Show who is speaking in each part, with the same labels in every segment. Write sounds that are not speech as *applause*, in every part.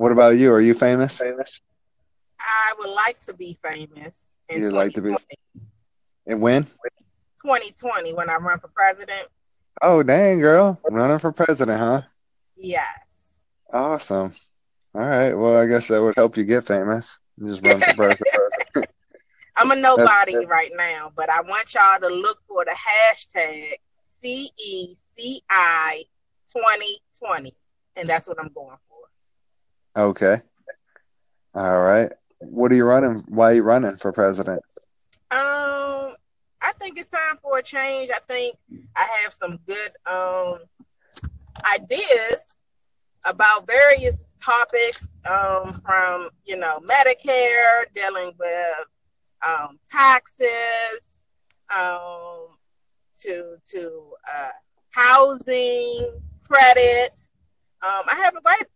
Speaker 1: What about you? Are you famous?
Speaker 2: Famous. I would like to be famous.
Speaker 1: You'd like to be. And when?
Speaker 2: 2020, when I run for president.
Speaker 1: Oh, dang, girl. Running for president, huh?
Speaker 2: Yes.
Speaker 1: Awesome. All right. Well, I guess that would help you get famous. Just run for president. *laughs*
Speaker 2: I'm a nobody right now, but I want y'all to look for the hashtag CECI 2020. And that's what I'm going for.
Speaker 1: Okay. All right. What are you running? Why are you running for president?
Speaker 2: Um, I think it's time for a change. I think I have some good um ideas about various topics um, from you know Medicare, dealing with um, taxes, um, to to uh, housing, credit. Um, I have a great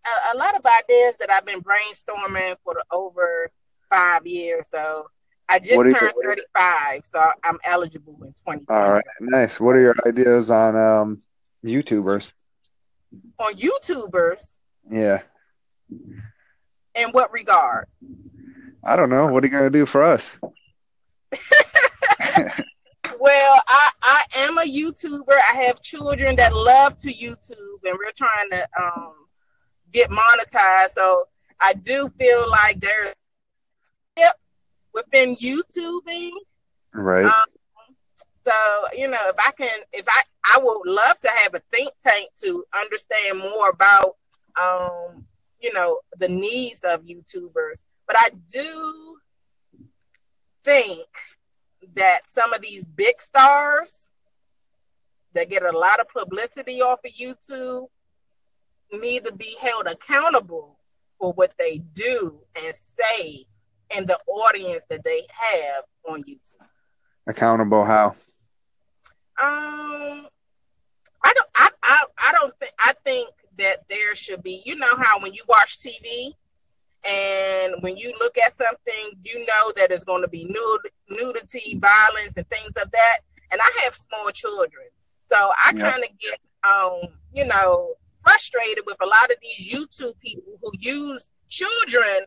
Speaker 2: a, a, lot of ideas that I've been brainstorming for the, over five years. So I just turned 35, so I'm eligible in 20.
Speaker 1: All right, nice. What are your ideas on um, YouTubers?
Speaker 2: On YouTubers?
Speaker 1: Yeah.
Speaker 2: In what regard?
Speaker 1: I don't know. What are you going to do for us? *laughs*
Speaker 2: well, I, I am a YouTuber. I have children that love to YouTube, and we're trying to um, get monetized. So I do feel like there's yep within YouTubing.
Speaker 1: Right. Um,
Speaker 2: so you know, if I can, if I, I would love to have a think tank to understand more about, um, you know, the needs of YouTubers. But I do think that some of these big stars that get a lot of publicity off of YouTube need to be held accountable for what they do and say and the audience that they have on YouTube.
Speaker 1: Accountable how?
Speaker 2: Um, I don't. I, I, I don't think. I think that there should be. You know how when you watch TV, and when you look at something, you know that it's going to be nudity, violence, and things of that. And I have small children, so I yep. kind of get, um, you know, frustrated with a lot of these YouTube people who use children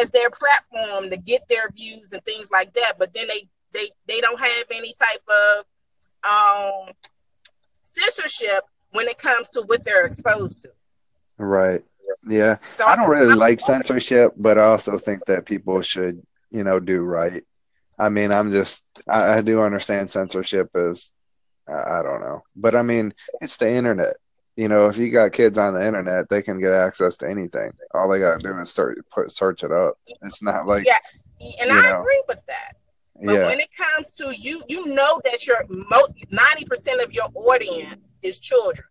Speaker 2: as their platform to get their views and things like that. But then they they they don't have any type of um, censorship when it comes to what they're exposed to.
Speaker 1: Right. Yeah. So I don't really like censorship, but I also think that people should, you know, do right. I mean, I'm just, I, I do understand censorship is, I, I don't know, but I mean, it's the internet you know, if you got kids on the internet, they can get access to anything. All they got to do is start put search it up. It's not like
Speaker 2: yeah, and I know. agree with that. But yeah. when it comes to you, you know that your ninety percent of your audience is children.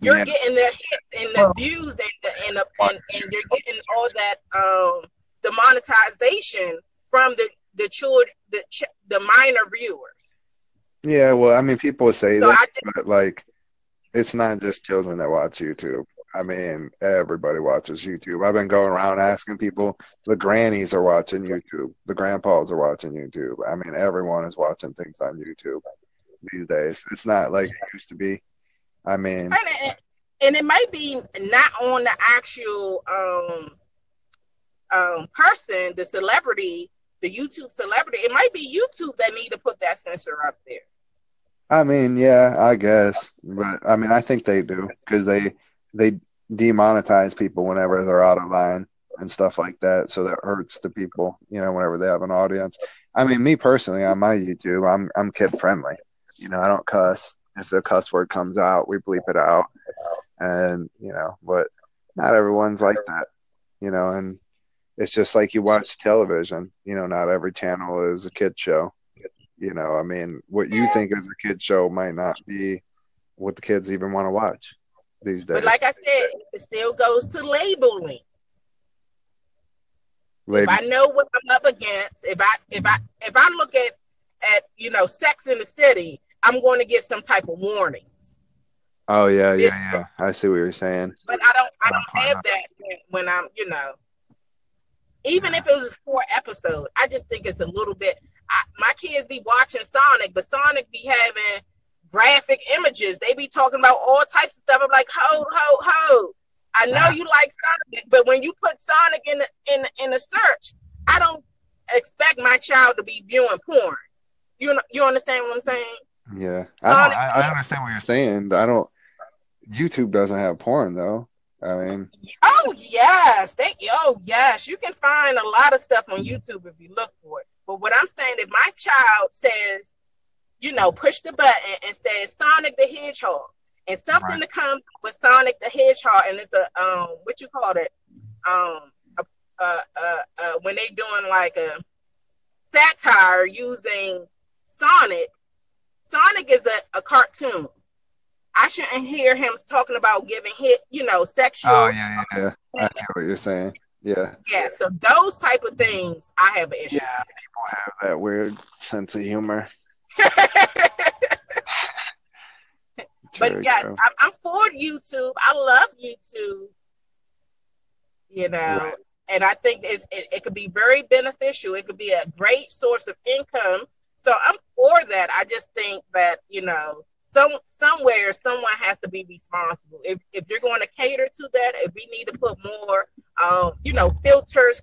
Speaker 2: You're yeah. getting the hits and the views and the, and, the, and, and you're getting all that um the monetization from the the children the the minor viewers.
Speaker 1: Yeah, well, I mean, people say so that, but like, it's not just children that watch YouTube. I mean, everybody watches YouTube. I've been going around asking people. The grannies are watching YouTube. The grandpas are watching YouTube. I mean, everyone is watching things on YouTube these days. It's not like it used to be. I mean,
Speaker 2: and, and it might be not on the actual um, um, person, the celebrity, the YouTube celebrity. It might be YouTube that need to put that censor up there.
Speaker 1: I mean, yeah, I guess, but I mean, I think they do because they they demonetize people whenever they're out of line and stuff like that. So that hurts the people, you know, whenever they have an audience. I mean, me personally, on my YouTube, I'm I'm kid friendly. You know, I don't cuss. If the cuss word comes out, we bleep it out, and you know, but not everyone's like that. You know, and it's just like you watch television. You know, not every channel is a kid show you know, I mean, what you think is a kid show might not be what the kids even want to watch these days.
Speaker 2: But like I said, it still goes to labeling. Label. If I know what I'm up against, if I if I if I look at at you know Sex in the City, I'm going to get some type of warnings.
Speaker 1: Oh yeah, this, yeah, yeah. I see what you're saying.
Speaker 2: But I don't I don't have that when I'm you know. Even if it was a four episode, I just think it's a little bit. I, my kids be watching Sonic, but Sonic be having graphic images. They be talking about all types of stuff. I'm like, ho, ho, ho. I know you like Sonic, but when you put Sonic in the, in in the search, I don't expect my child to be viewing porn. You you understand what I'm saying?
Speaker 1: Yeah, Sonic, I, I, understand what you're saying. I don't. YouTube doesn't have porn though. I mean,
Speaker 2: oh yes, they oh yes, you can find a lot of stuff on YouTube if you look for it. But what I'm saying, if my child says, you know, push the button and says Sonic the Hedgehog, and something right. that comes with Sonic the Hedgehog, and it's a um, what you call it, um, uh, uh, uh, when they doing like a satire using Sonic. Sonic is a, a cartoon. I shouldn't hear him talking about giving hit, you know, sexual.
Speaker 1: Oh yeah, yeah, yeah. I hear what you're saying. Yeah.
Speaker 2: Yeah. So those type of things, I have an issue.
Speaker 1: Yeah, people have that weird sense of humor. *laughs*
Speaker 2: but yes, I'm, I'm, for YouTube. I love YouTube. You know, right. and I think it, it could be very beneficial. It could be a great source of income. So I'm for that. I just think that you know some somewhere someone has to be responsible. If if you're going to cater to that, if we need to put more, um, you know, filters